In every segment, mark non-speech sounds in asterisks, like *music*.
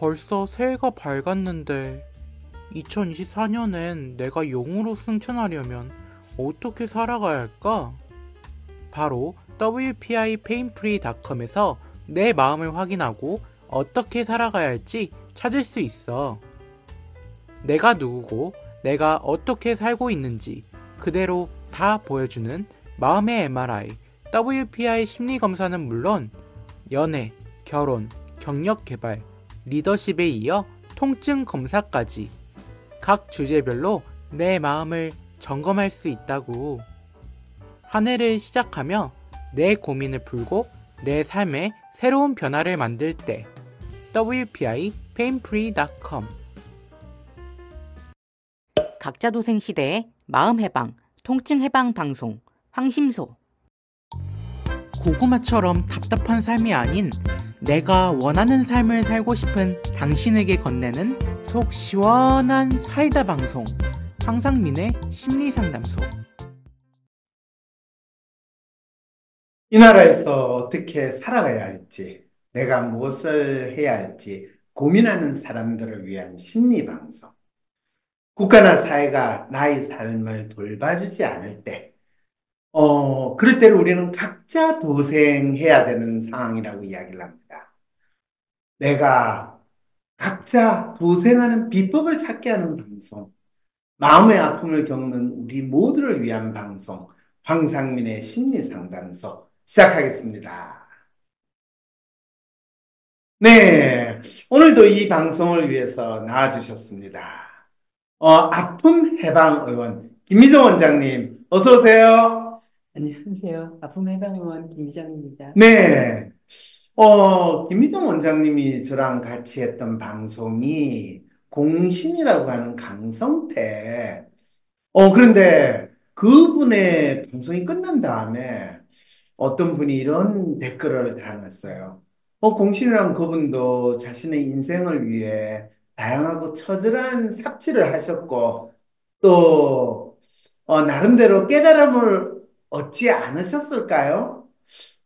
벌써 새해가 밝았는데 2024년엔 내가 용으로 승천하려면 어떻게 살아가야 할까? 바로 wpipainfree.com에서 내 마음을 확인하고 어떻게 살아가야 할지 찾을 수 있어. 내가 누구고 내가 어떻게 살고 있는지 그대로 다 보여주는 마음의 MRI WPI 심리 검사는 물론 연애, 결혼, 경력 개발, 리더십에 이어 통증 검사까지 각 주제별로 내 마음을 점검할 수 있다고. 한 해를 시작하며 내 고민을 풀고 내 삶에 새로운 변화를 만들 때. WPI painfree.com 각자 도생 시대의 마음 해방, 통증 해방 방송 황심소. 고구마처럼 답답한 삶이 아닌 내가 원하는 삶을 살고 싶은 당신에게 건네는 속 시원한 사이다 방송 황상민의 심리상담소 이 나라에서 어떻게 살아가야 할지, 내가 무엇을 해야 할지 고민하는 사람들을 위한 심리 방송. 국가나 사회가 나의 삶을 돌봐주지 않을 때, 어, 그럴 때를 우리는 각자 도생해야 되는 상황이라고 이야기를 합니다. 내가 각자 도생하는 비법을 찾게 하는 방송, 마음의 아픔을 겪는 우리 모두를 위한 방송, 황상민의 심리상담소 시작하겠습니다. 네, 오늘도 이 방송을 위해서 나와주셨습니다. 어, 아픔 해방 의원 김미정 원장님 어서 오세요. 안녕하세요. 아픔 해방의원 김미정입니다. 네, 어, 김미정 원장님이 저랑 같이 했던 방송이 공신이라고 하는 강성태. 어, 그런데 그분의 방송이 끝난 다음에 어떤 분이 이런 댓글을 달았어요. 어, 공신이란 그분도 자신의 인생을 위해 다양하고 처절한 삽질을 하셨고, 또, 어, 나름대로 깨달음을 얻지 않으셨을까요?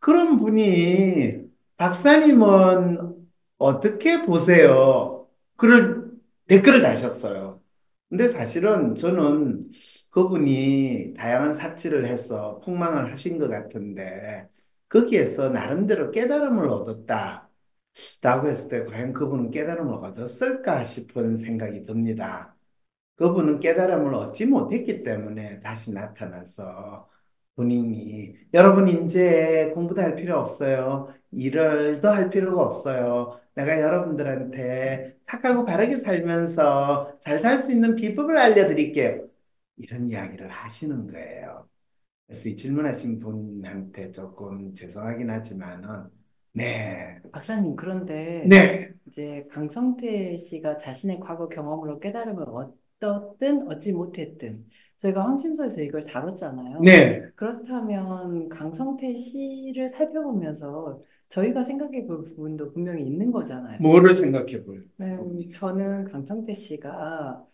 그런 분이, 박사님은 어떻게 보세요? 그런 댓글을 다셨어요. 근데 사실은 저는 그분이 다양한 삽질을 해서 폭망을 하신 것 같은데, 거기에서 나름대로 깨달음을 얻었다. 라고 했을 때 과연 그분은 깨달음을 얻었을까 싶은 생각이 듭니다. 그분은 깨달음을 얻지 못했기 때문에 다시 나타나서 본인이 여러분 이제 공부도 할 필요 없어요. 일을도 할 필요가 없어요. 내가 여러분들한테 착하고 바르게 살면서 잘 살 수 있는 비법을 알려드릴게요. 이런 이야기를 하시는 거예요. 그래서 이 질문하신 분한테 조금 죄송하긴 하지만은 네, 박사님, 그런데 네, 이제 강성태 씨가 자신의 과거 경험으로 깨달음을 얻었든 얻지 못했든 저희가 황심소에서 이걸 다뤘잖아요. 네, 그렇다면 강성태 씨를 살펴보면서 저희가 생각해 볼 부분도 분명히 있는 거잖아요. 뭐를 생각해 볼? 네, 저는 강성태 씨가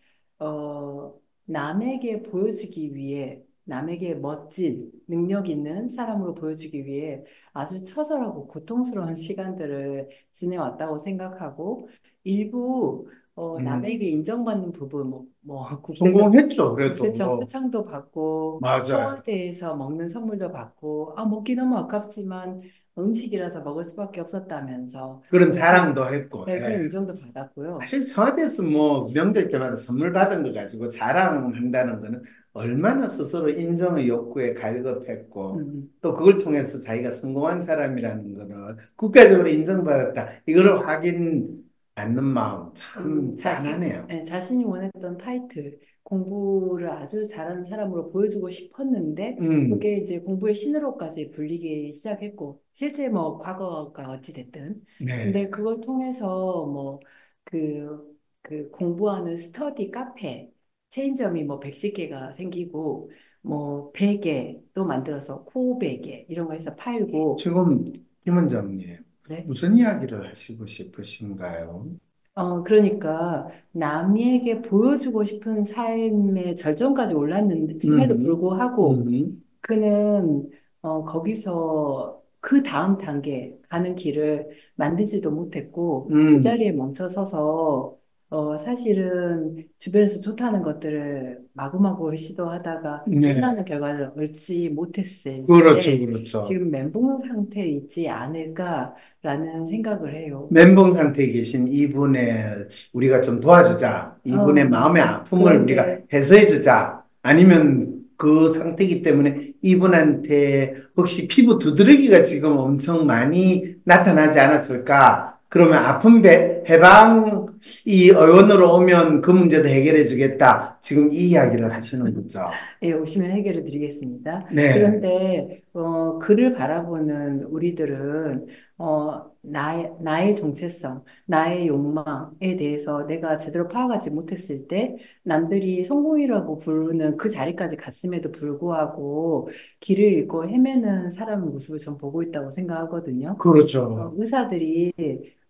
어, 남에게 보여주기 위해 남에게 멋진 능력 있는 사람으로 보여주기 위해 아주 처절하고 고통스러운 시간들을 지내왔다고 생각하고 일부 어, 음. 남에게 인정받는 부분 뭐, 뭐 *laughs* 국세청, 성공했죠. 그래도 국세청 뭐. 표창도 받고 맞아요. 청와대에서 먹는 선물도 받고 아 먹기 너무 아깝지만 음식이라서 먹을 수밖에 없었다면서 그런 자랑도 했고. 네, 그런 예. 인정도 받았고요. 사실 청와대에서 뭐 명절 때마다 선물 받은 거 가지고 자랑한다는 거는 얼마나 스스로 인정의 욕구에 갈급했고 음. 또 그걸 통해서 자기가 성공한 사람이라는 거를 국가적으로 인정받았다. 이거를 확인 받는 마음 참 음, 자신, 짠하네요. 네, 자신이 원했던 타이틀, 공부를 아주 잘하는 사람으로 보여주고 싶었는데, 음, 그게 이제 공부의 신으로까지 불리기 시작했고, 실제 뭐 과거가 어찌 됐든. 네. 근데 그걸 통해서 뭐, 그, 그 공부하는 스터디 카페, 체인점이 뭐 110개가 생기고, 뭐 100개 또 만들어서 코 베개 이런 거 해서 팔고, 지금 김 원장님 네. 무슨 이야기를 하시고 싶으신가요? 어, 그러니까 남에게 보여주고 싶은 삶의 절정까지 올랐는데도 음. 불구하고 음, 그는 어, 거기서 그 다음 단계 가는 길을 만들지도 못했고 그 음, 자리에 멈춰 서서 어, 사실은 주변에서 좋다는 것들을 마구마구 시도하다가 네. 끝나는 결과를 얻지 못했을 그렇죠, 때 그렇죠. 지금 멘붕 상태에 있지 않을까라는 생각을 해요. 멘붕 상태에 계신 이분의 우리가 좀 도와주자. 이분의 어, 마음의 아픔을 우리가 그런데 해소해주자. 아니면 그 상태이기 때문에 이분한테 혹시 피부 두드러기가 지금 엄청 많이 나타나지 않았을까? 그러면 아픈 배, 해방 이 의원으로 오면 그 문제도 해결해 주겠다. 지금 이 이야기를 하시는 거죠. 예, 오시면 해결을 드리겠습니다. 네. 그런데 어, 그를 바라보는 우리들은 어, 나의, 나의 정체성, 나의 욕망에 대해서 내가 제대로 파악하지 못했을 때 남들이 성공이라고 부르는 그 자리까지 갔음에도 불구하고 길을 잃고 헤매는 사람의 모습을 전 보고 있다고 생각하거든요. 어, 그렇죠. 의사들이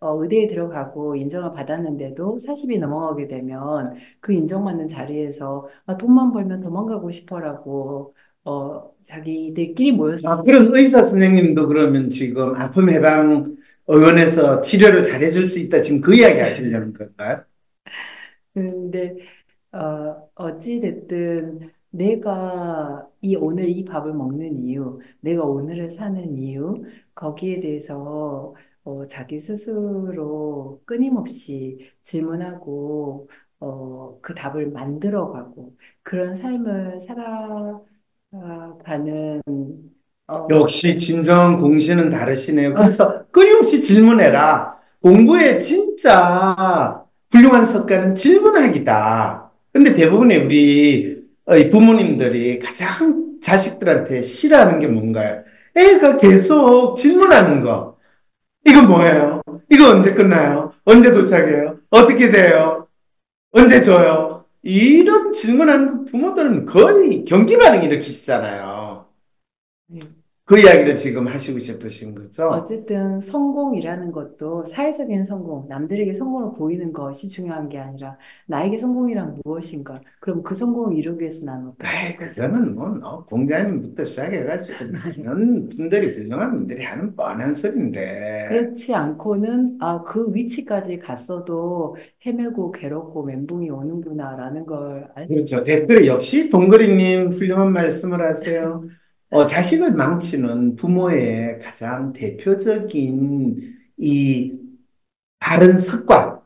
어, 의대에 들어가고 인정을 받았는데도 40이 넘어가게 되면 그 인정받는 자리에서 아, 돈만 벌면 도망가고 싶어라고 어, 자기들끼리 모여서 아, 그럼 의사 선생님도 그러면 지금 아픔 해방 의원에서 치료를 잘해줄 수 있다. 지금 그 이야기 하시려는 건가요? 근데 어, 어찌 됐든 내가 이 오늘 이 밥을 먹는 이유, 내가 오늘을 사는 이유, 거기에 대해서 어, 자기 스스로 끊임없이 질문하고 어, 그 답을 만들어가고 그런 삶을 살아가는 어, 역시 진정 공신은 다르시네요. 그래서 끊임없이 질문해라. 공부에 진짜 훌륭한 석가는 질문하기다. 근데 대부분의 우리 어, 이 부모님들이 가장 자식들한테 싫어하는 게 뭔가요? 애가 계속 질문하는 거. 이거 뭐예요? 이거 언제 끝나요? 언제 도착해요? 어떻게 돼요? 언제 줘요? 이런 질문하는 부모들은 거의 경기 반응 일으키시잖아요. 네. 그 이야기를 지금 하시고 싶으신 거죠? 어쨌든 성공이라는 것도 사회적인 성공, 남들에게 성공을 보이는 것이 중요한 게 아니라 나에게 성공이란 무엇인가? 그럼 그 성공을 이루기 위해서 나는 어떻게 에이, 할 것인가? 그거는 뭐, 너, 공자님부터 시작해가지고, 이런 분들이, 훌륭한 분들이 하는 뻔한 소리인데. 그렇지 않고는 아, 그 위치까지 갔어도 헤매고 괴롭고 멘붕이 오는구나라는 걸알수 그렇죠. 댓글에 역시 동그리님 훌륭한 말씀을 하세요. *laughs* 어, 자식을 망치는 부모의 가장 대표적인 이 바른 습관,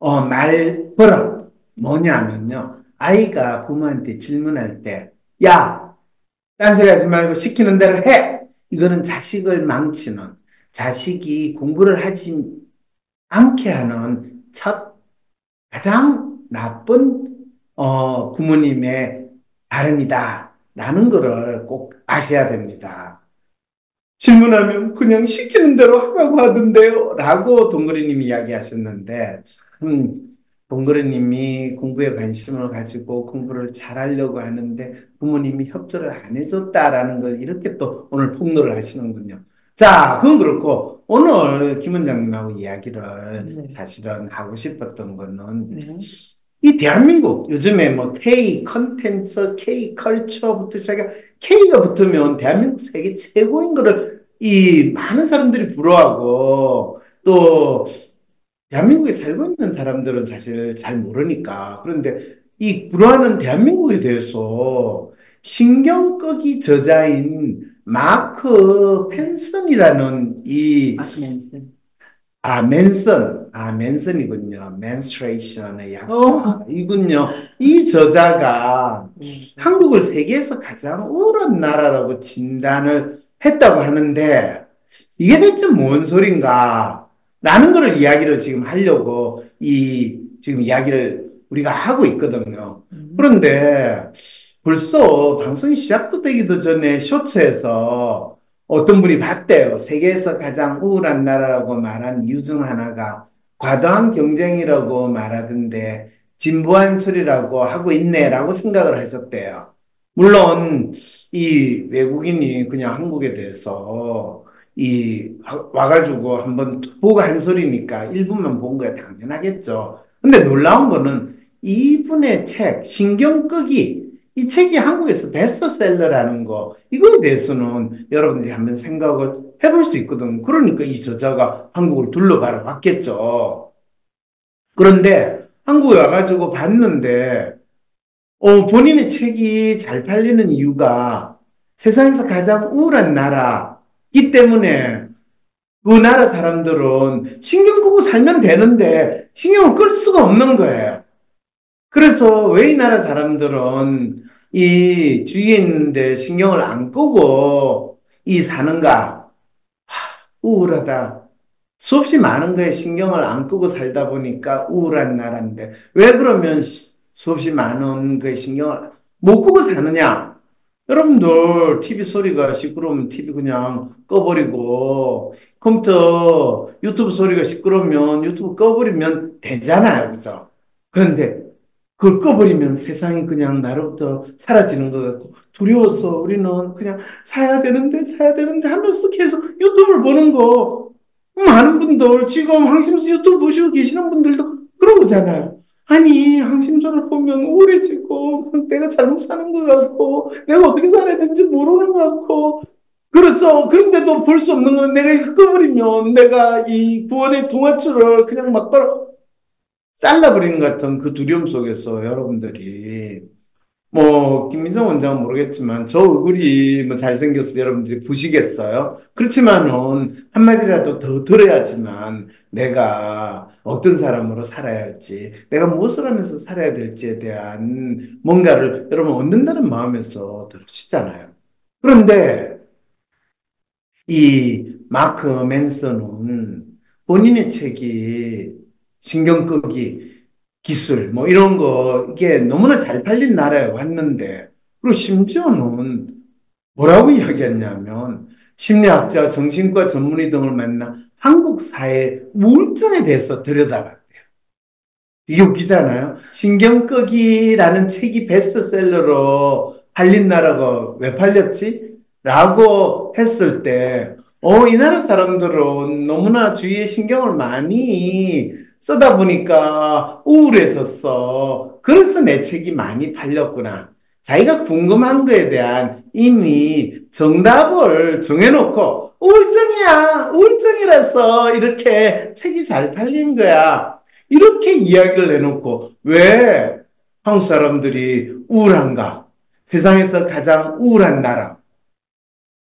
어, 말버릇, 뭐냐면요. 아이가 부모한테 질문할 때, 야, 딴소리 하지 말고 시키는 대로 해! 이거는 자식을 망치는, 자식이 공부를 하지 않게 하는 첫, 가장 나쁜, 어, 부모님의 발음이다. 라는 거를 꼭 아셔야 됩니다. 질문하면 그냥 시키는 대로 하라고 하던데요. 라고 동그리님이 이야기하셨는데, 참, 동그리님이 공부에 관심을 가지고 공부를 잘하려고 하는데 부모님이 협조를 안 해줬다라는 걸 이렇게 또 오늘 폭로를 하시는군요. 자, 그건 그렇고, 오늘 김 원장님하고 이야기를 네. 사실은 하고 싶었던 거는 네. 이 대한민국 요즘에 뭐 K 컨텐츠, K 컬처부터 시작해 K가 붙으면 대한민국 세계 최고인 거를 이 많은 사람들이 부러워하고 또 대한민국에 살고 있는 사람들은 사실 잘 모르니까 그런데 이 부러워하는 대한민국에 대해서 신경 끄기 저자인 마크 펜슨이라는 이 마크 맨슨. 아, 맨슨. 아, 맨슨이군요. menstruation의 약자. 어. 이군요. 이 저자가 네. 한국을 세계에서 가장 우울한 나라라고 진단을 했다고 하는데, 이게 대체 뭔 소린가? 라는 거를 이야기를 지금 하려고 이, 지금 이야기를 우리가 하고 있거든요. 음. 그런데 벌써 방송이 시작도 되기도 전에 쇼츠에서 어떤 분이 봤대요. 세계에서 가장 우울한 나라라고 말한 이유 중 하나가 과도한 경쟁이라고 말하던데 진부한 소리라고 하고 있네라고 생각을 하셨대요. 물론 이 외국인이 그냥 한국에 대해서 이 와가지고 한번 보고 한 소리니까 일부만 본 거야 당연하겠죠. 근데 놀라운 거는 이분의 책 신경 끄기 이 책이 한국에서 베스트셀러라는 거, 이거에 대해서는 여러분들이 한번 생각을 해볼 수 있거든. 그러니까 이 저자가 한국을 둘러봐라 왔겠죠. 그런데 한국에 와가지고 봤는데, 어, 본인의 책이 잘 팔리는 이유가 세상에서 가장 우울한 나라이기 때문에 그 나라 사람들은 신경 끄고 살면 되는데 신경을 끌 수가 없는 거예요. 그래서 왜 이 나라 사람들은 이 주위에 있는데 신경을 안 끄고 이 사는가? 하, 우울하다. 수없이 많은 거에 신경을 안 끄고 살다 보니까 우울한 나라인데 왜 그러면 수없이 많은 거에 신경을 못 끄고 사느냐? 여러분들 TV 소리가 시끄러우면 TV 그냥 꺼버리고 컴퓨터 유튜브 소리가 시끄러우면 유튜브 꺼버리면 되잖아요. 그죠? 그런데 그걸 꺼버리면 세상이 그냥 나로부터 사라지는 것 같고 두려워서 우리는 그냥 사야 되는데 사야 되는데 하면서 계속 유튜브를 보는 거 많은 분들 지금 항심수 유튜브 보시고 계시는 분들도 그런 거잖아요. 아니 항심소를 보면 우울해지고 내가 잘못 사는 것 같고 내가 어떻게 살아야 되는지 모르는 것 같고 그래서 그런데도 볼 수 없는 건 내가 이거 꺼버리면 내가 이 구원의 동아줄을 그냥 막바로 잘라버리는 것 같은 그 두려움 속에서 여러분들이 뭐 김민성 원장은 모르겠지만 저 얼굴이 뭐 잘생겨서 여러분들이 보시겠어요? 그렇지만은 한마디라도 더 들어야지만 내가 어떤 사람으로 살아야 할지 내가 무엇을 하면서 살아야 될지에 대한 뭔가를 여러분 얻는다는 마음에서 들으시잖아요. 그런데 이 마크 맨슨은 본인의 책이 신경 끄기 기술 뭐 이런 거 이게 너무나 잘 팔린 나라에 왔는데 그리고 심지어는 뭐라고 이야기했냐면 심리학자, 정신과 전문의 등을 만나 한국 사회 우울증에 대해서 들여다봤대요. 이게 웃기잖아요. 신경 끄기라는 책이 베스트셀러로 팔린 나라가 왜 팔렸지? 라고 했을 때, 어, 이 나라 사람들은 너무나 주위에 신경을 많이 쓰다 보니까 우울해졌어. 그래서 내 책이 많이 팔렸구나. 자기가 궁금한 거에 대한 이미 정답을 정해놓고 우울증이야, 우울증이라서 이렇게 책이 잘 팔린 거야. 이렇게 이야기를 해놓고 왜 한국 사람들이 우울한가? 세상에서 가장 우울한 나라.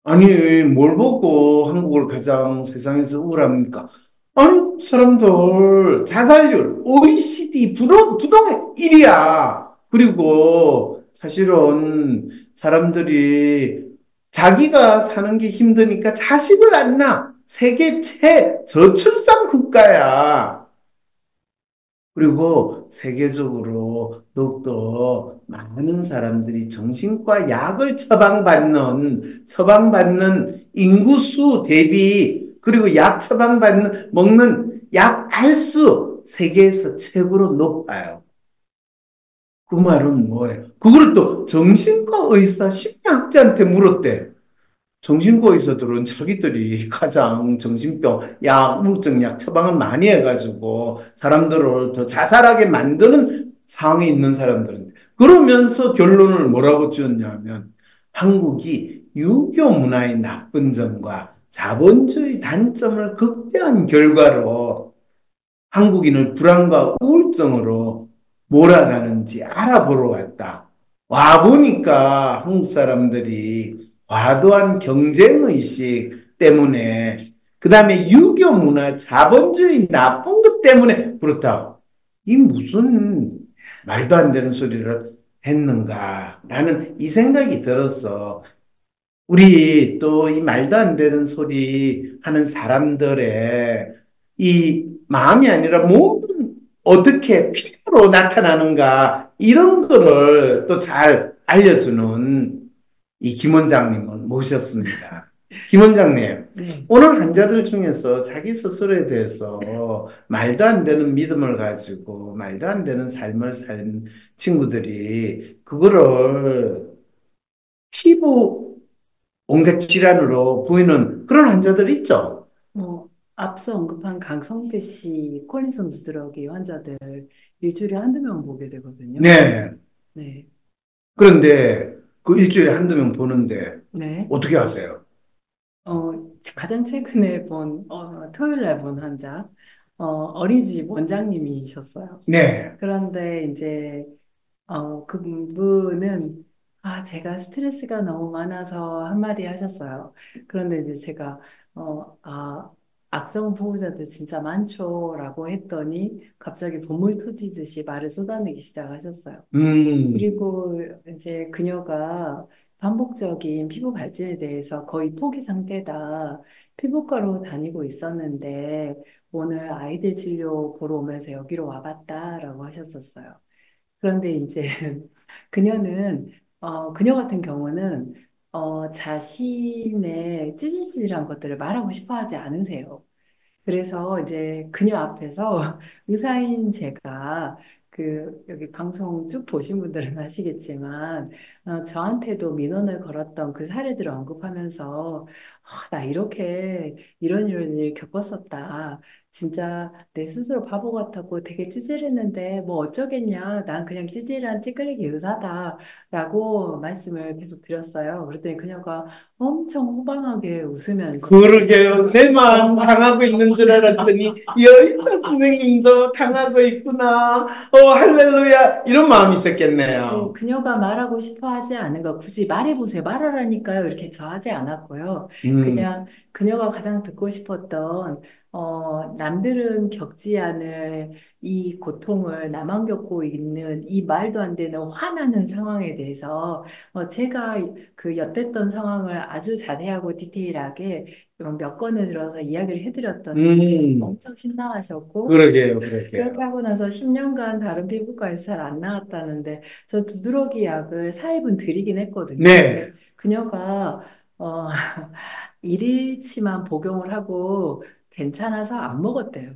아니, 뭘 보고 한국을 가장 세상에서 우울합니까? 아니, 사람들, 자살률, OECD 부동, 부동의 1위야. 그리고 사실은 사람들이 자기가 사는 게 힘드니까 자식을 안 낳아. 세계 최 저출산 국가야. 그리고 세계적으로 더욱더 많은 사람들이 정신과 약을 처방받는, 처방받는 인구수 대비 그리고 약 처방받는, 먹는 약 알수 세계에서 최고로 높아요. 그 말은 뭐예요? 그걸 또 정신과 의사, 심리학자한테 물었대. 정신과 의사들은 자기들이 가장 정신병, 약, 우울증 약 처방을 많이 해가지고 사람들을 더 자살하게 만드는 상황에 있는 사람들인데. 그러면서 결론을 뭐라고 지었냐면 한국이 유교 문화의 나쁜 점과 자본주의 단점을 극대화한 결과로 한국인을 불안과 우울증으로 몰아가는지 알아보러 왔다. 와 보니까 한국 사람들이 과도한 경쟁의식 때문에 그 다음에 유교 문화, 자본주의 나쁜 것 때문에 그렇다. 이 무슨 말도 안 되는 소리를 했는가? 라는 이 생각이 들었어. 우리 또 이 말도 안 되는 소리 하는 사람들의 이 마음이 아니라 몸은 어떻게 피부로 나타나는가 이런 거를 또 잘 알려주는 이 김원장님을 모셨습니다. 김 원장님, 네. 오늘 환자들 중에서 자기 스스로에 대해서 말도 안 되는 믿음을 가지고 말도 안 되는 삶을 산 친구들이 그거를 피부 온갖 질환으로 보이는 그런 환자들 있죠. 뭐 앞서 언급한 강성대 씨, 콜린슨 두드러기 환자들 일주일에 한두 명 보게 되거든요. 네. 네. 그런데 그 일주일에 한두 명 보는데 네. 어떻게 하세요? 어, 가장 최근에 본, 어, 토요일 날 본 환자, 어, 어린이집 원장님이셨어요. 네. 그런데 이제, 어, 그분은, 아, 제가 스트레스가 너무 많아서 한마디 하셨어요. 그런데 이제 제가, 어, 아, 악성 보호자들 진짜 많죠라고 했더니 갑자기 보물 터지듯이 말을 쏟아내기 시작하셨어요. 음, 그리고 이제 그녀가 반복적인 피부 발진에 대해서 거의 포기 상태다. 피부과로 다니고 있었는데 오늘 아이들 진료 보러 오면서 여기로 와봤다라고 하셨었어요. 그런데 이제 *laughs* 그녀는 어, 그녀 같은 경우는 어, 자신의 찌질찌질한 것들을 말하고 싶어 하지 않으세요. 그래서 이제 그녀 앞에서 *laughs* 의사인 제가 그 여기 방송 쭉 보신 분들은 아시겠지만 어, 저한테도 민원을 걸었던 그 사례들을 언급하면서 아, 나 이렇게 이런 이런 일 겪었었다. 진짜 내 스스로 바보 같았고 되게 찌질했는데 뭐 어쩌겠냐. 난 그냥 찌질한 찌끄레기 의사다라고 말씀을 계속 드렸어요. 그랬더니 그녀가 엄청 호방하게 웃으면서 그러게요. 내만 당하고 있는 줄 알았더니 여의사 선생님도 당하고 있구나. 어, 할렐루야. 이런 마음이 어, 있었겠네요. 그녀가 말하고 싶어 하지 않은 거 굳이 말해보세요. 말하라니까요. 이렇게 저하지 않았고요. 음, 그냥 그녀가 가장 듣고 싶었던 어, 남들은 겪지 않을 이 고통을 나만 겪고 있는 이 말도 안 되는 화나는 상황에 대해서 어, 제가 그 엿댔던 상황을 아주 자세하고 디테일하게 몇 건을 들어서 이야기를 해드렸더니 음, 엄청 신나하셨고 그러게요, 그렇게 그러게요. 하고 나서 10년간 다른 피부과에서 잘 안 나왔다는데 저 두드러기 약을 4입은 드리긴 했거든요. 네. 근데 그녀가 어, *laughs* 일일치만 복용을 하고 괜찮아서 안 먹었대요.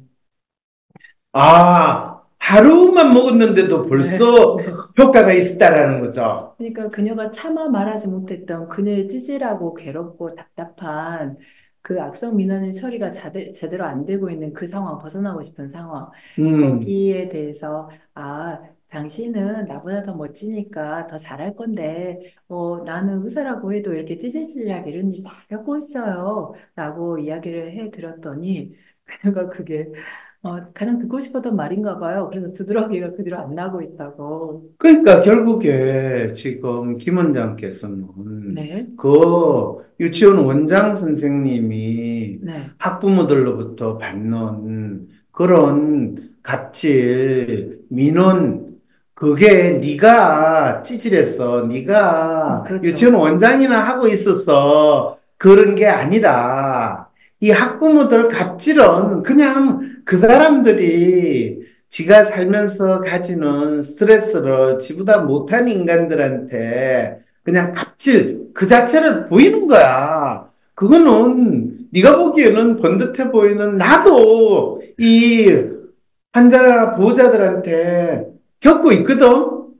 아, 하루만 먹었는데도 네, 벌써 네. 효과가 있었다라는 거죠. 그러니까 그녀가 차마 말하지 못했던 그녀의 찌질하고 괴롭고 답답한 그 악성 민원의 처리가 자대, 제대로 안 되고 있는 그 상황, 벗어나고 싶은 상황, 음, 거기에 대해서, 아, 당신은 나보다 더 멋지니까 더 잘할 건데, 어, 나는 의사라고 해도 이렇게 찌질찌질하게 이런 일 다 겪고 있어요. 라고 이야기를 해 드렸더니, *laughs* 그녀가 그게, 어, 가장 듣고 싶었던 말인가 봐요. 그래서 두드러기가 그 뒤로 안 나고 있다고. 그러니까 결국에 지금 김 원장께서는 네, 그 유치원 원장 선생님이 네, 학부모들로부터 받는 그런 갑질, 민원, 그게 네가 음, 네가 그렇죠. 유치원 원장이나 하고 있어서 그런 게 아니라 이 학부모들 갑질은 그냥 그 사람들이 지가 살면서 가지는 스트레스를 지보다 못한 인간들한테 그냥 갑질 그 자체를 보이는 거야. 그거는 네가 보기에는 번듯해 보이는 나도 이 환자 보호자들한테 겪고 있거든.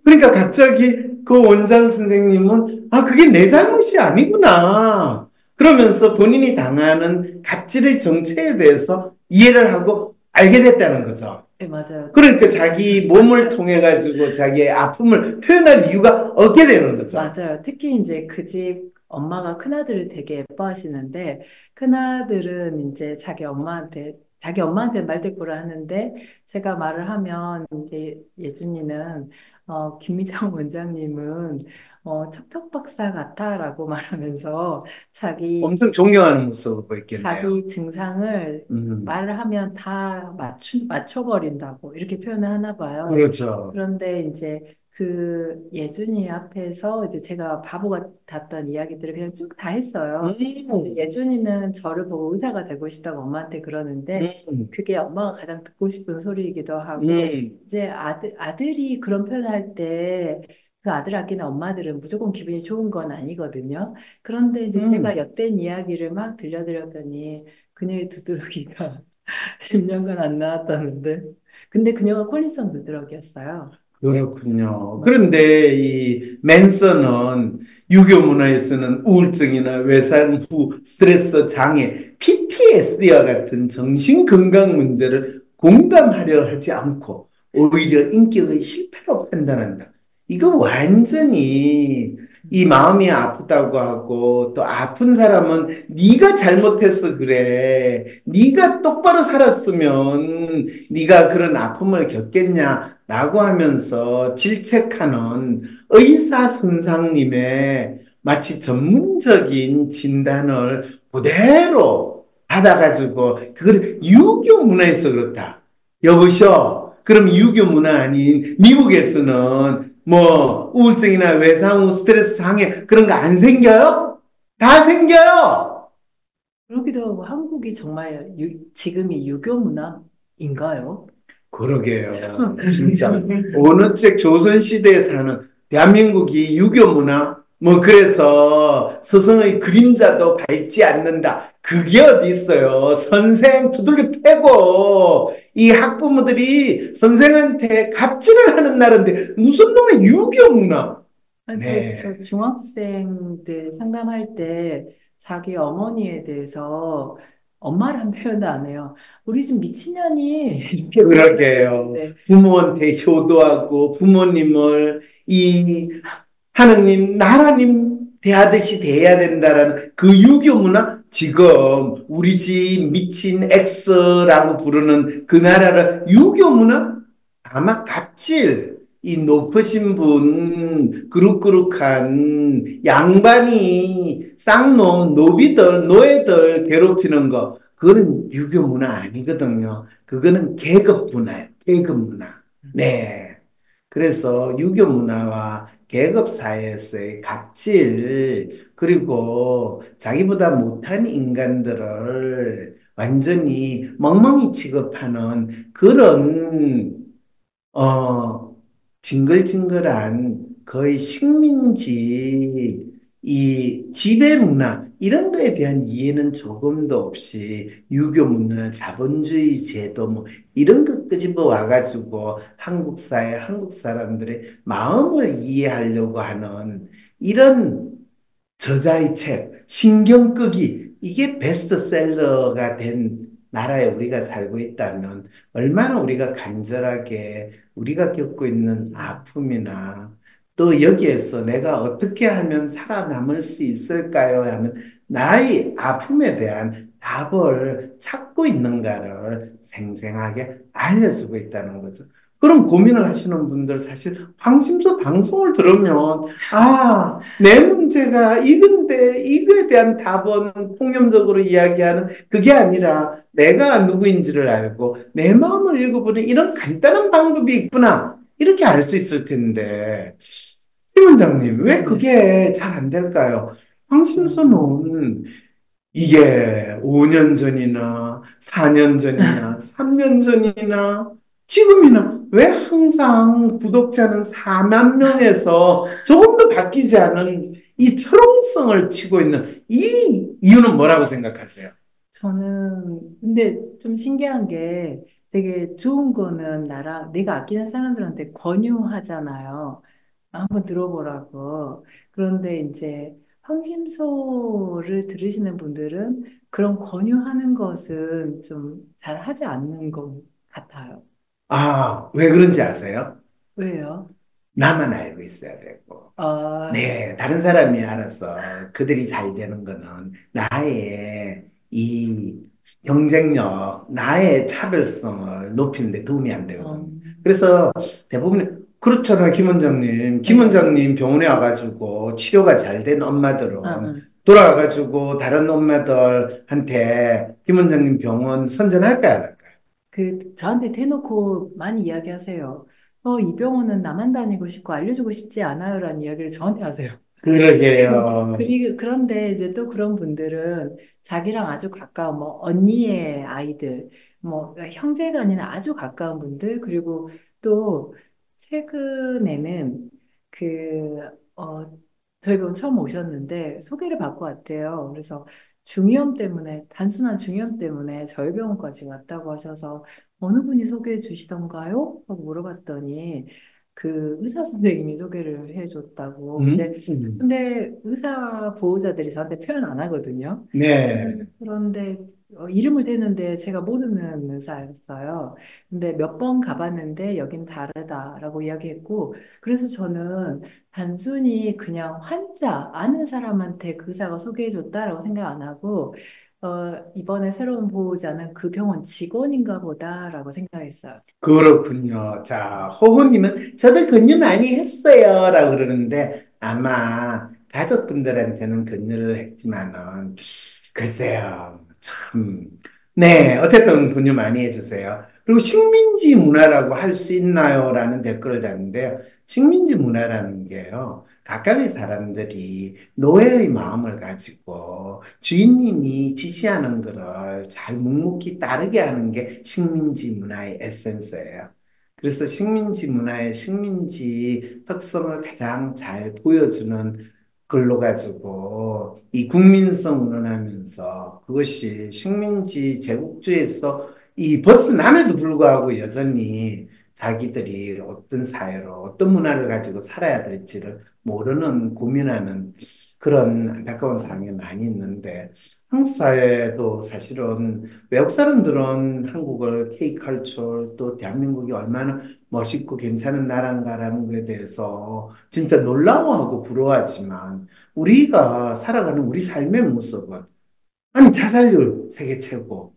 그러니까 갑자기 그 원장 선생님은 아 그게 내 잘못이 아니구나. 그러면서 본인이 당하는 갑질의 정체에 대해서 이해를 하고 알게 됐다는 거죠. 네, 맞아요. 그러니까 자기 몸을 통해 가지고 자기의 아픔을 표현할 이유가 얻게 되는 거죠. 맞아요. 특히 이제 그 집 엄마가 큰아들을 되게 예뻐하시는데, 큰아들은 이제 자기 엄마한테, 자기 엄마한테 말대꾸를 하는데, 제가 말을 하면 이제 예준이는, 어, 김미정 *laughs* 원장님은, 어, 척척 박사 같아라고 *laughs* 말하면서 자기, 엄청 존경하는 모습을 보였겠네요. 자기 증상을 음, 말을 하면 다 맞추, 맞춰버린다고 이렇게 표현을 하나 봐요. 그렇죠. 그런데 이제 그 예준이 앞에서 이제 제가 바보 같았던 이야기들을 그냥 쭉 다 했어요. 근데 음, 예준이는 저를 보고 의사가 되고 싶다고 엄마한테 그러는데 음, 그게 엄마가 가장 듣고 싶은 소리이기도 하고 음, 이제 아들, 아들이 그런 표현할 때 그 아들 아끼는 엄마들은 무조건 기분이 좋은 건 아니거든요. 그런데 이제 제가 음. 엿된 이야기를 막 들려드렸더니 그녀의 두드러기가 *laughs* 10년간 안 나왔다는데 근데 그녀가 콜린성 두드러기였어요. 그렇군요. 그런데 이 맨슨은 유교 문화에서는 우울증이나 외산 후 스트레스 장애, PTSD와 같은 정신 건강 문제를 공감하려 하지 않고 오히려 인격의 실패로 판단한다. 이거 완전히 이 마음이 아프다고 하고 또 아픈 사람은 네가 잘못해서 그래. 네가 똑바로 살았으면 네가 그런 아픔을 겪겠냐라고 하면서 질책하는 의사 선생님의 마치 전문적인 진단을 그대로 받아가지고 그걸 유교 문화에서 그렇다. 여보셔. 그럼 유교 문화 아닌 미국에서는 뭐 우울증이나 외상후 스트레스 장애 그런 거 안 생겨요? 다 생겨요. 그러기도 하고 한국이 정말 유- 지금이 유교 문화인가요? 그러게요. 진짜 *laughs* 어느 책 조선 시대에 사는 대한민국이 유교 문화 뭐 그래서 스승의 그림자도 밟지 않는다. 그게 어디 있어요? 선생 두들겨 패고 이 학부모들이 선생한테 갑질을 하는 나라인데 무슨 놈의 유교 문화? 아니, 네. 저, 저 중학생들 상담할 때 자기 어머니에 대해서 엄마란 표현도 안 해요. 우리 집 미친년이 *laughs* 이렇게 그러게요. 네. 부모한테 효도하고 부모님을 이 하느님, 나라님 대하듯이 대해야 된다라는 그 유교 문화 지금 우리 집 미친 X라고 부르는 그 나라를 유교 문화 아마 갑질 이 높으신 분 그룹그룹한 양반이 쌍놈 노비들 노예들 괴롭히는 거 그거는 유교 문화 아니거든요. 그거는 계급 문화예요. 계급 문화. 네. 그래서 유교 문화와 계급 사회에서의 갑질, 그리고 자기보다 못한 인간들을 완전히 멍멍이 취급하는 그런, 어, 징글징글한 거의 식민지, 이 지배 문화, 이런 거에 대한 이해는 조금도 없이 유교 문화, 자본주의 제도, 뭐, 이런 것 끄집어 와가지고 한국 사회, 한국 사람들의 마음을 이해하려고 하는 이런 저자의 책, 신경 끄기, 이게 베스트셀러가 된 나라에 우리가 살고 있다면 얼마나 우리가 간절하게 우리가 겪고 있는 아픔이나 또 여기에서 내가 어떻게 하면 살아남을 수 있을까요? 하는 나의 아픔에 대한 답을 찾고 있는가를 생생하게 알려주고 있다는 거죠. 그런 고민을 하시는 분들 사실 황심소 방송을 들으면 아, 내 문제가 이건데 이거에 대한 답은 통념적으로 이야기하는 그게 아니라 내가 누구인지를 알고 내 마음을 읽어보는 이런 간단한 방법이 있구나. 이렇게 알 수 있을 텐데. 김 원장님, 왜 그게 잘 안 될까요? 황심소는 이게 5년 전이나 4년 전이나 *laughs* 3년 전이나 지금이나 왜 항상 구독자는 4만 명에서 조금도 바뀌지 않은 이 철옹성을 치고 있는 이 이유는 뭐라고 생각하세요? 저는 근데 좀 신기한 게 되게 좋은 거는 나랑 내가 아끼는 사람들한테 권유하잖아요. 한번 들어보라고. 그런데 이제 황심소를 들으시는 분들은 그런 권유하는 것은 좀 잘 하지 않는 것 같아요. 아, 왜 그런지 아세요? 왜요? 나만 알고 있어야 되고. 아, 네, 다른 사람이 알아서 그들이 잘 되는 거는 나의 이 경쟁력, 나의 차별성을 높이는 데 도움이 안 되거든요. 음, 그래서 대부분 그렇잖아요, 김 원장님. 김 네. 원장님 병원에 와가지고 치료가 잘 된 엄마들은 아, 음. 돌아와가지고 다른 엄마들한테 김 원장님 병원 선전할까요, 안 할까요? 그 저한테 대놓고 많이 이야기하세요. 어, 이 병원은 나만 다니고 싶고 알려주고 싶지 않아요라는 이야기를 저한테 하세요. 그러게요. 그리고 그런데 이제 또 그런 분들은 자기랑 아주 가까운 뭐 언니의 아이들, 뭐 형제가 아니라 아주 가까운 분들, 그리고 또 최근에는 그 어, 저희 병원 처음 오셨는데 소개를 받고 왔대요. 그래서 중이염 때문에 단순한 중이염 때문에 저희 병원까지 왔다고 하셔서 어느 분이 소개해 주시던가요? 하고 물어봤더니 그 의사 선생님이 소개를 해줬다고. 음? 근데 근데 의사 보호자들이 저한테 표현 안 하거든요. 네. 그런데 어, 이름을 대는데 제가 모르는 의사였어요. 근데 몇 번 가봤는데 여긴 다르다라고 이야기했고, 그래서 저는 단순히 그냥 환자, 아는 사람한테 그 의사가 소개해줬다라고 생각 안 하고, 어, 이번에 새로운 보호자는 그 병원 직원인가 보다라고 생각했어요. 그렇군요. 자, 호호님은 저도 근유 많이 했어요. 라고 그러는데 아마 가족분들한테는 근유를 했지만은 글쎄요. 참. 네, 어쨌든 근유 많이 해주세요. 그리고 식민지 문화라고 할 수 있나요? 라는 댓글을 달는데요. 식민지 문화라는 게요. 각각의 사람들이 노예의 마음을 가지고 주인님이 지시하는 것을 잘 묵묵히 따르게 하는 게 식민지 문화의 에센스예요. 그래서 식민지 문화의 식민지 특성을 가장 잘 보여주는 걸로 가지고 이 국민성 운운하면서 그것이 식민지 제국주의에서 이 벗어남에도 불구하고 여전히 자기들이 어떤 사회로 어떤 문화를 가지고 살아야 될지를 모르는 고민하는 그런 안타까운 상황이 많이 있는데 한국 사회도 사실은 외국 사람들은 한국을 K-컬처 또 대한민국이 얼마나 멋있고 괜찮은 나라인가라는 것에 대해서 진짜 놀라워하고 부러워하지만 우리가 살아가는 우리 삶의 모습은 아니 자살률 세계 최고,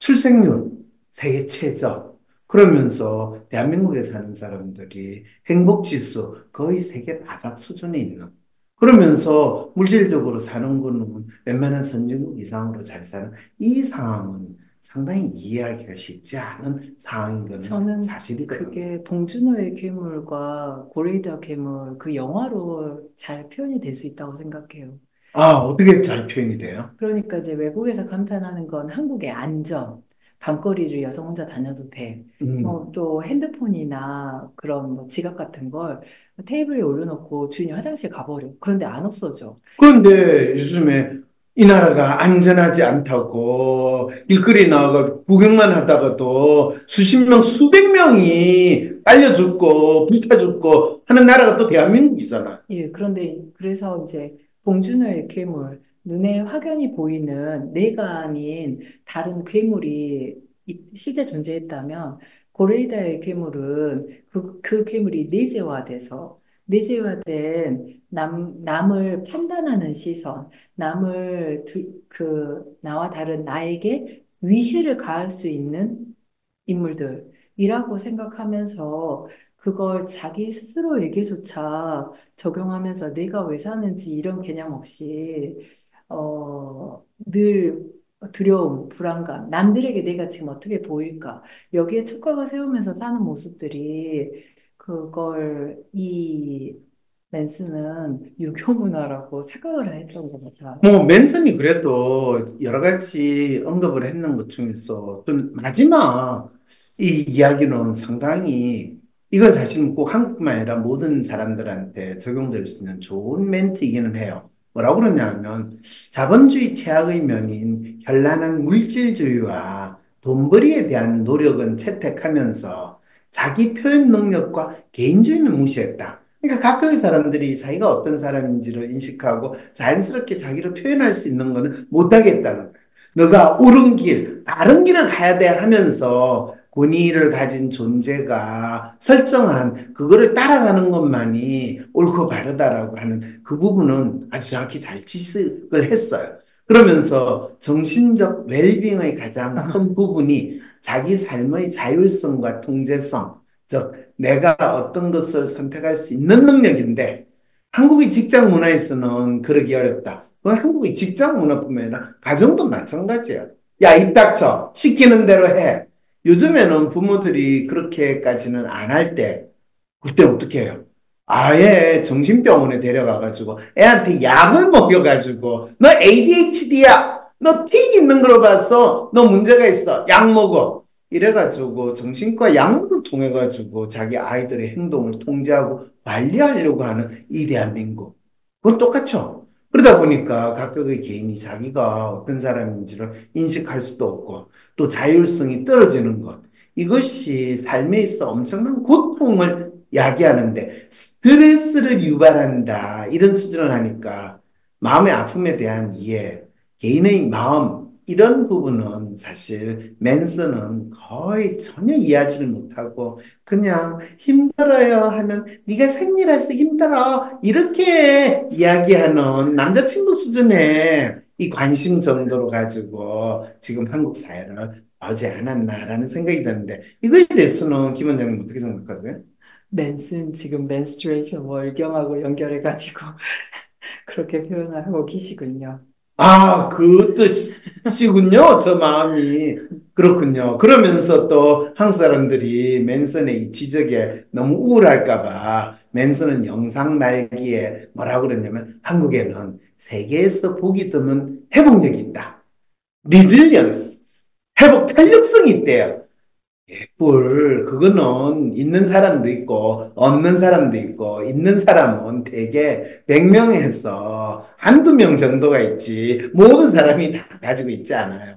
출생률 세계 최저 그러면서 대한민국에 사는 사람들이 행복지수 거의 세계 바닥 수준에 있는 그러면서 물질적으로 사는 거는 웬만한 선진국 이상으로 잘 사는 이 상황은 상당히 이해하기가 쉽지 않은 상황인 거는 저는 사실이거든요. 그게 봉준호의 괴물과 고레이더 괴물 그 영화로 잘 표현이 될 수 있다고 생각해요. 아, 어떻게 잘 표현이 돼요? 그러니까 이제 외국에서 감탄하는 건 한국의 안전, 밤거리를 여성 혼자 다녀도 돼. 음. 뭐또 핸드폰이나 그런 뭐 지갑 같은 걸 테이블에 올려놓고 주인이 화장실 가버려. 그런데 안 없어져. 그런데 요즘에 이 나라가 안전하지 않다고 길거리 나와가 구경만 하다가도 수십 명, 수백 명이 딸려 죽고 불타 죽고 하는 나라가 또 대한민국이잖아. 예, 그런데 그래서 이제 봉준호의 괴물, 눈에 확연히 보이는 내가 아닌 다른 괴물이 이- 실제 존재했다면 고레이다의 괴물은 그, 그 괴물이 내재화돼서 내재화된 남, 남을 판단하는 시선, 남을 두, 그 나와 다른 나에게 위해를 가할 수 있는 인물들이라고 생각하면서 그걸 자기 스스로에게조차 적용하면서 내가 왜 사는지 이런 개념 없이 어, 늘 두려움, 불안감, 남들에게 내가 지금 어떻게 보일까 여기에 촉각을 세우면서 사는 모습들이 그걸 이 맨스는 유교 문화라고 착각을 *laughs* 했던 것 같아. 뭐 맨슨이 그래도 여러 가지 언급을 했는 것 중에서 또 마지막 이 이야기는 상당히 이건 사실 꼭 한국뿐만 아니라 모든 사람들한테 적용될 수 있는 좋은 멘트이기는 해요. 뭐라고 그러냐면 자본주의 최악의 면인 현란한 물질주의와 돈벌이에 대한 노력은 채택하면서 자기 표현 능력과 개인주의는 무시했다. 그러니까 각각의 사람들이 자기가 어떤 사람인지를 인식하고 자연스럽게 자기를 표현할 수 있는 거는 못하겠다는 거야. 너가 옳은 길, 바른 길을 가야 돼 하면서 권위를 가진 존재가 설정한 그거를 따라가는 것만이 옳고 바르다라고 하는 그 부분은 아주 정확히 잘 지식을 했어요. 그러면서 정신적 웰빙의 가장 큰 부분이 자기 삶의 자율성과 통제성, 즉 내가 어떤 것을 선택할 수 있는 능력인데 한국의 직장 문화에서는 그러기 어렵다. 그건 한국의 직장 문화뿐만 아니라 가정도 마찬가지야. 야, 입 닥쳐. 시키는 대로 해. 요즘에는 부모들이 그렇게까지는 안 할 때, 그때 어떻게 해요? 아예 정신병원에 데려가가지고 애한테 약을 먹여가지고 너 ADHD야. 너 틱 있는 걸로 봐서 너 문제가 있어. 약 먹어. 이래가지고 정신과 약물을 통해가지고 자기 아이들의 행동을 통제하고 관리하려고 하는 이 대한민국. 그건 똑같죠. 그러다 보니까 각각의 개인이 자기가 어떤 사람인지를 인식할 수도 없고 또 자율성이 떨어지는 것. 이것이 삶에 있어 엄청난 고통을 야기하는데 스트레스를 유발한다. 이런 수준을 하니까 마음의 아픔에 대한 이해, 개인의 마음, 이런 부분은 사실 맨슨은 거의 전혀 이해하지를 못하고 그냥 힘들어요 하면 네가 생리라서 힘들어 이렇게 이야기하는 남자친구 수준의 이 관심 정도로 가지고 지금 한국 사회를 하지 않았나라는 생각이 드는데 이거에 대해서는 김 원장님 어떻게 생각하세요? 맨슨 지금 menstruation 월경하고 연결해가지고 *laughs* 그렇게 표현을 하고 계시군요. 아, 그 뜻이군요. 저 마음이. 그렇군요. 그러면서 또 한국 사람들이 맨슨의 이 지적에 너무 우울할까 봐 맨슨은 영상 말미에 뭐라고 그랬냐면 한국에는 세계에서 보기 드문 회복력이 있다. resilience. 회복 탄력성이 있대요. 예, 꿀, 그거는 있는 사람도 있고, 없는 사람도 있고, 있는 사람은 대개 100명에서 한두 명 정도가 있지, 모든 사람이 다 가지고 있지 않아요.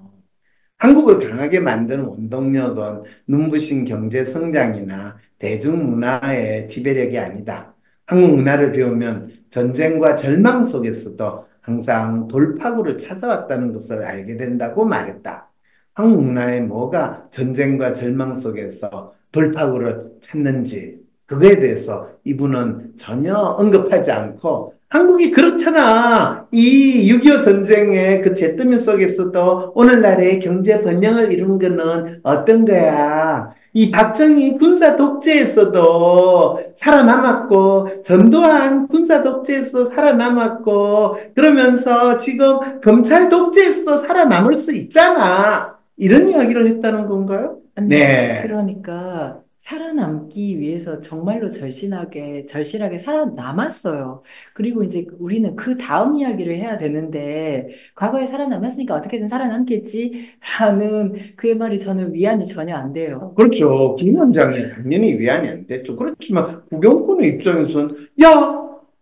한국을 강하게 만드는 원동력은 눈부신 경제 성장이나 대중문화의 지배력이 아니다. 한국 문화를 배우면 전쟁과 절망 속에서도 항상 돌파구를 찾아왔다는 것을 알게 된다고 말했다. 한국 문화에 뭐가 전쟁과 절망 속에서 돌파구를 찾는지 그거에 대해서 이분은 전혀 언급하지 않고 한국이 그렇잖아. 이 6.25 전쟁의 그 잿더미 속에서도 오늘날의 경제 번영을 이룬 거는 어떤 거야? 이 박정희 군사 독재에서도 살아남았고, 전두환 군사 독재에서 살아남았고, 그러면서 지금 검찰 독재에서도 살아남을 수 있잖아. 이런 이야기를 했다는 건가요? 아니, 네. 그러니까 살아남기 위해서 정말로 절실하게, 절실하게 살아남았어요. 그리고 이제 우리는 그 다음 이야기를 해야 되는데, 과거에 살아남았으니까 어떻게든 살아남겠지? 라는 그의 말이 저는 위안이 전혀 안 돼요. 그렇죠. 김 원장이 당연히 위안이 안 됐죠. 그렇지만 구경꾼의 입장에서는 야,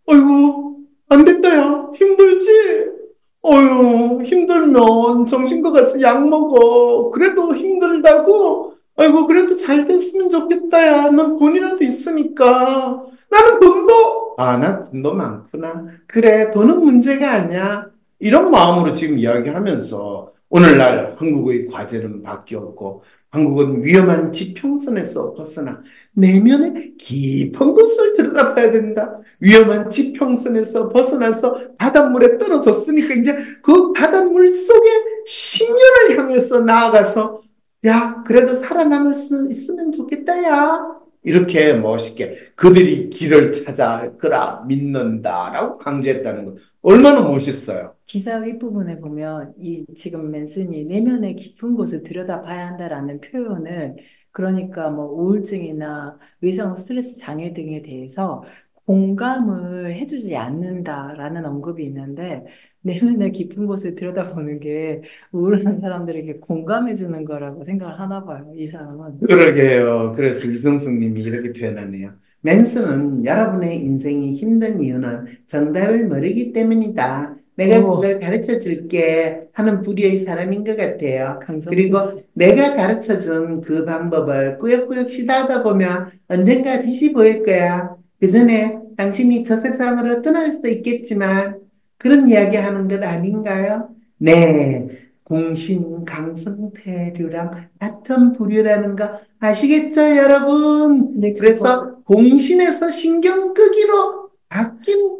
아이고 안 됐다 야 힘들지? 어휴 힘들면 정신과 가서 약 먹어. 그래도 힘들다고? 아이고 그래도 잘 됐으면 좋겠다 야. 넌 돈이라도 있으니까. 나는 돈도 아, 나 돈도 많구나. 그래, 돈은 문제가 아니야. 이런 마음으로 지금 이야기하면서 오늘날 한국의 과제는 바뀌었고 한국은 위험한 지평선에서 벗어나 내면의 깊은 곳을 들여다봐야 된다. 위험한 지평선에서 벗어나서 바닷물에 떨어졌으니까 이제 그 바닷물 속에 신년을 향해서 나아가서 야, 그래도 살아남을 수 있으면 좋겠다, 야. 이렇게 멋있게 그들이 길을 찾아 그라 믿는다라고 강조했다는 거 얼마나 멋있어요. 기사 윗부분에 보면 이 지금 맨슨이 내면의 깊은 곳을 들여다봐야 한다라는 표현을 그러니까 뭐 우울증이나 의성 스트레스 장애 등에 대해서 공감을 해주지 않는다라는 언급이 있는데 내면의 깊은 곳을 들여다보는 게 우울한 사람들에게 공감해주는 거라고 생각을 하나 봐요, 이 사람은. 그러게요. 그래서 이성숙 님이 이렇게 표현하네요. 맨스는 여러분의 인생이 힘든 이유는 정답을 모르기 때문이다. 내가 오. 그걸 가르쳐 줄게 하는 부류의 사람인 것 같아요. 그리고 강성민 씨. 내가 가르쳐 준 그 방법을 꾸역꾸역 시도하다 보면 언젠가 빛이 보일 거야. 그 전에 당신이 저 세상으로 떠날 수도 있겠지만 그런 이야기 하는 것 아닌가요? 네. 공신, 강성태류랑 같은 부류라는 거 아시겠죠, 여러분? 그거 그래서 공신에서 신경 끄기로 바뀐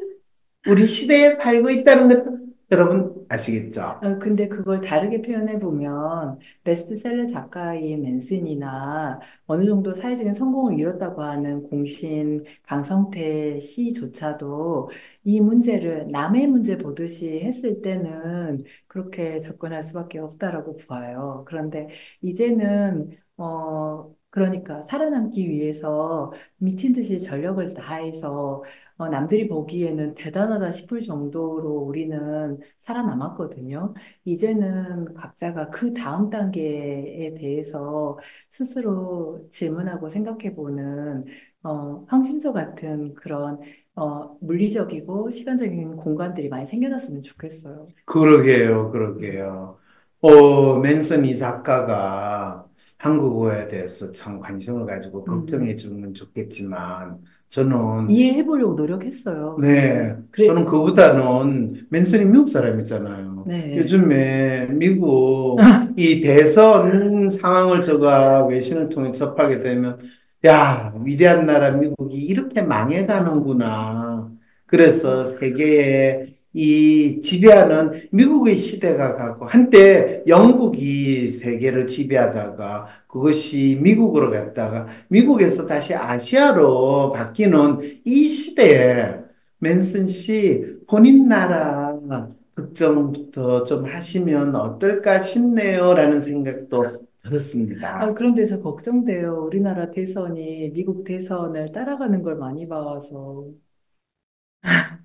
우리 시대에 살고 있다는 것도 여러분 아시겠죠? 어, 근데 그걸 다르게 표현해 보면 베스트셀러 작가인 맨슨이나 어느 정도 사회적인 성공을 이뤘다고 하는 공신 강성태 씨조차도 이 문제를 남의 문제 보듯이 했을 때는 그렇게 접근할 수밖에 없다라고 봐요. 그런데 이제는 어 그러니까 살아남기 위해서 미친 듯이 전력을 다해서 어, 남들이 보기에는 대단하다 싶을 정도로 우리는 살아남았거든요. 이제는 각자가 그 다음 단계에 대해서 스스로 질문하고 생각해보는 어, 황심소 같은 그런 어, 물리적이고 시간적인 공간들이 많이 생겨났으면 좋겠어요. 그러게요, 그러게요. 어, 맨슨 이 작가가 한국어에 대해서 참 관심을 가지고 걱정해 주면 좋겠지만 저는 이해해 보려고 노력했어요. 네, 그래, 저는 그보다는 맨슨이 미국 사람이잖아요. 네. 요즘에 미국 *laughs* 이 대선 상황을 제가 외신을 통해 접하게 되면 야, 위대한 나라 미국이 이렇게 망해가는구나. 그래서 세계에 이 지배하는 미국의 시대가 가고 한때 영국이 세계를 지배하다가 그것이 미국으로 갔다가 미국에서 다시 아시아로 바뀌는 이 시대에 맨슨 씨 본인 나라 걱정부터 좀 하시면 어떨까 싶네요. 라는 생각도 들었습니다. 아, 그런데 저 걱정돼요. 우리나라 대선이 미국 대선을 따라가는 걸 많이 봐서.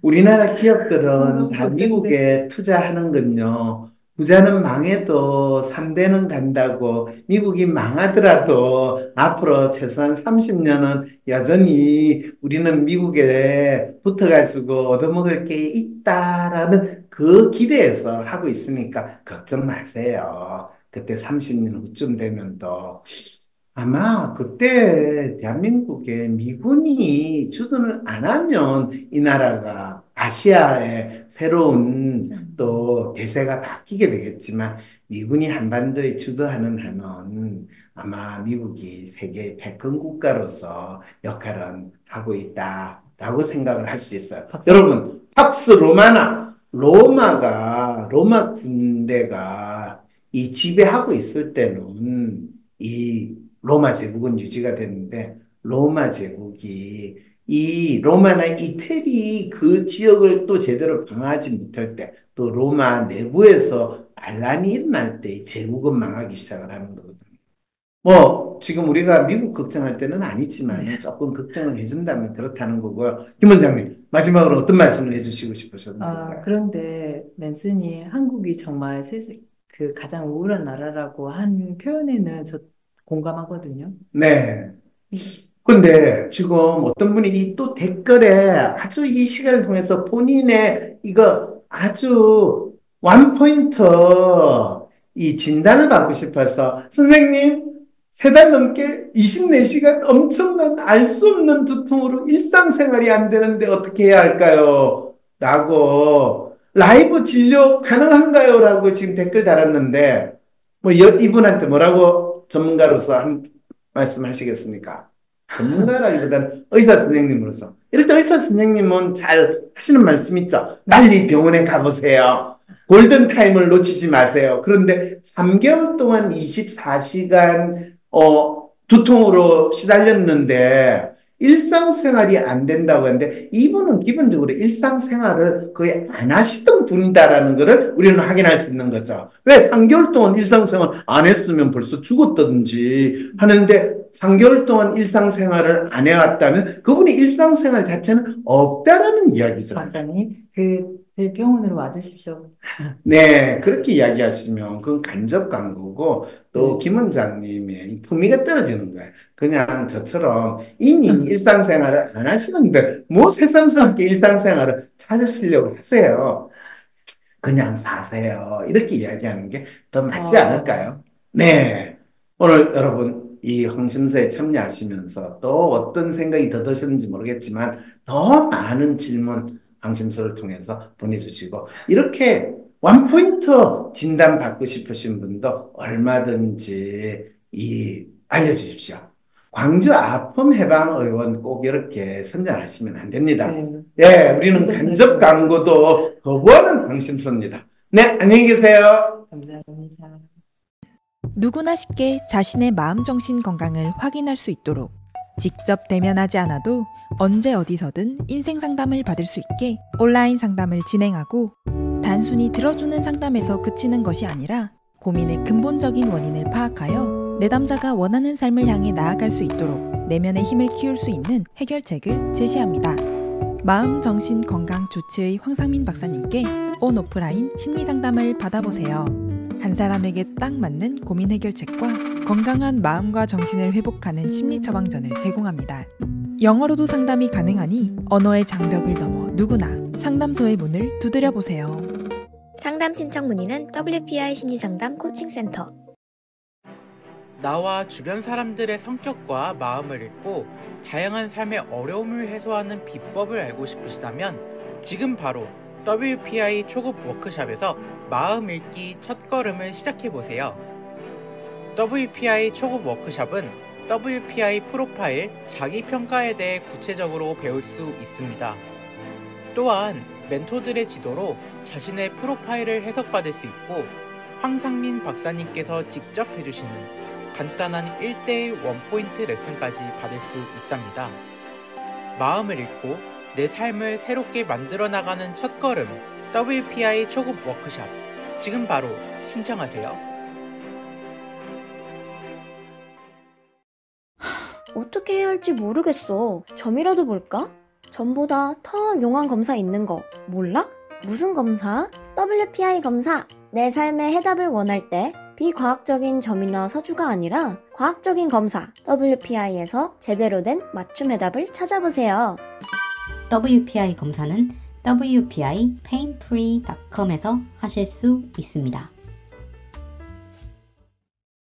우리나라 기업들은 너무 다 걱정돼. 미국에 투자하는 건요. 부자는 망해도 3대는 간다고 미국이 망하더라도 앞으로 최소한 30년은 여전히 우리는 미국에 붙어갈 수고 얻어먹을 게 있다라는 그 기대에서 하고 있으니까 걱정 마세요. 그때 30년 후쯤 되면 또 아마 그때 대한민국에 미군이 주둔을 안 하면 이 나라가 아시아의 새로운 또 대세가 바뀌게 되겠지만 미군이 한반도에 주도하는 한은 아마 미국이 세계의 패권 국가로서 역할은 하고 있다라고 생각을 할 수 있어요. 박사- 여러분, 팍스 로마나 로마가 로마 군대가 이 지배하고 있을 때는 이 로마 제국은 유지가 됐는데 로마 제국이 이 로마나 이태리 그 지역을 또 제대로 방어하지 못할 때 또 로마 내부에서 반란이 일어날 때이 제국은 망하기 시작을 하는 거거든요. 뭐 지금 우리가 미국 걱정할 때는 아니지만 조금 걱정을 해준다면 그렇다는 거고요. 김 원장님 마지막으로 어떤 말씀을 해주시고 아, 싶으셨나요? 그런데 맨슨이 한국이 정말 세세, 그 가장 우울한 나라라고 한 표현에는 저 공감하거든요. 네. 근데 지금 어떤 분이 이 또 댓글에 아주 이 시간을 통해서 본인의 이거 아주 원포인트 이 진단을 받고 싶어서 선생님 세 달 넘게 24시간 엄청난 알 수 없는 두통으로 일상생활이 안 되는데 어떻게 해야 할까요? 라고 라이브 진료 가능한가요? 라고 지금 댓글 달았는데 뭐 여- 이분한테 뭐라고 전문가로서 한 말씀하시겠습니까? 전문가라기보다는 의사 선생님으로서. 때 의사 선생님은 잘 하시는 말씀 있죠. 빨리 병원에 가보세요. 골든타임을 놓치지 마세요. 그런데 3개월 동안 24시간, 어, 두통으로 시달렸는데, 일상생활이 안 된다고 하는데, 이분은 기본적으로 일상생활을 거의 안 하시던 분이다라는 것을 우리는 확인할 수 있는 거죠. 왜 3개월 동안 일상생활 안 했으면 벌써 죽었다든지 하는데, 3개월 동안 일상생활을 안 해왔다면 그분이 일상생활 자체는 없다라는 이야기죠. 박사님, 그, 제 병원으로 와주십시오. 네, 그렇게 이야기하시면 그건 간접 광고고 또 네. 김 원장님의 이 품위가 떨어지는 거예요. 그냥 저처럼 이미 일상생활을 안 하시는데 뭐 새삼스럽게 일상생활을 찾으시려고 하세요. 그냥 사세요. 이렇게 이야기하는 게 더 맞지 어. 않을까요? 네. 오늘 여러분 이 황심서에 참여하시면서 또 어떤 생각이 더 드셨는지 모르겠지만 더 많은 질문 황심서를 통해서 보내주시고 이렇게 원포인트 진단 받고 싶으신 분도 얼마든지 이 알려주십시오. 광주 아픔 해방 의원 꼭 이렇게 선전하시면 안 됩니다. 네. 예, 우리는 간접 광고도 거부하는 황심서입니다. 네, 안녕히 계세요. 감사합니다. 누구나 쉽게 자신의 마음 정신 건강을 확인할 수 있도록 직접 대면하지 않아도 언제 어디서든 인생 상담을 받을 수 있게 온라인 상담을 진행하고 단순히 들어주는 상담에서 그치는 것이 아니라 고민의 근본적인 원인을 파악하여 내담자가 원하는 삶을 향해 나아갈 수 있도록 내면의 힘을 키울 수 있는 해결책을 제시합니다. 마음 정신 건강 주치의 황상민 박사님께 온 오프라인 심리 상담을 받아보세요. 한 사람에게 딱 맞는 고민 해결책과 건강한 마음과 정신을 회복하는 심리 처방전을 제공합니다. 영어로도 상담이 가능하니 언어의 장벽을 넘어 누구나 상담소의 문을 두드려 보세요. 상담 신청 문의는 WPI 심리상담 코칭센터 나와 주변 사람들의 성격과 마음을 읽고 다양한 삶의 어려움을 해소하는 비법을 알고 싶으시다면 지금 바로 WPI 초급 워크샵에서 마음 읽기 첫 걸음을 시작해 보세요. WPI 초급 워크샵은 WPI 프로파일 자기 평가에 대해 구체적으로 배울 수 있습니다. 또한 멘토들의 지도로 자신의 프로파일을 해석받을 수 있고 황상민 박사님께서 직접 해주시는 간단한 1대1 원포인트 레슨까지 받을 수 있답니다. 마음을 읽고 내 삶을 새롭게 만들어 나가는 첫 걸음 WPI 초급 워크샵 지금 바로 신청하세요. 어떻게 해야 할지 모르겠어. 점이라도 볼까? 점보다 더 용한 검사 있는 거 몰라? 무슨 검사? WPI 검사. 내 삶의 해답을 원할 때 비과학적인 점이나 서주가 아니라 과학적인 검사 WPI에서 제대로 된 맞춤 해답을 찾아보세요. WPI 검사는 WPI painfree.com에서 하실 수 있습니다.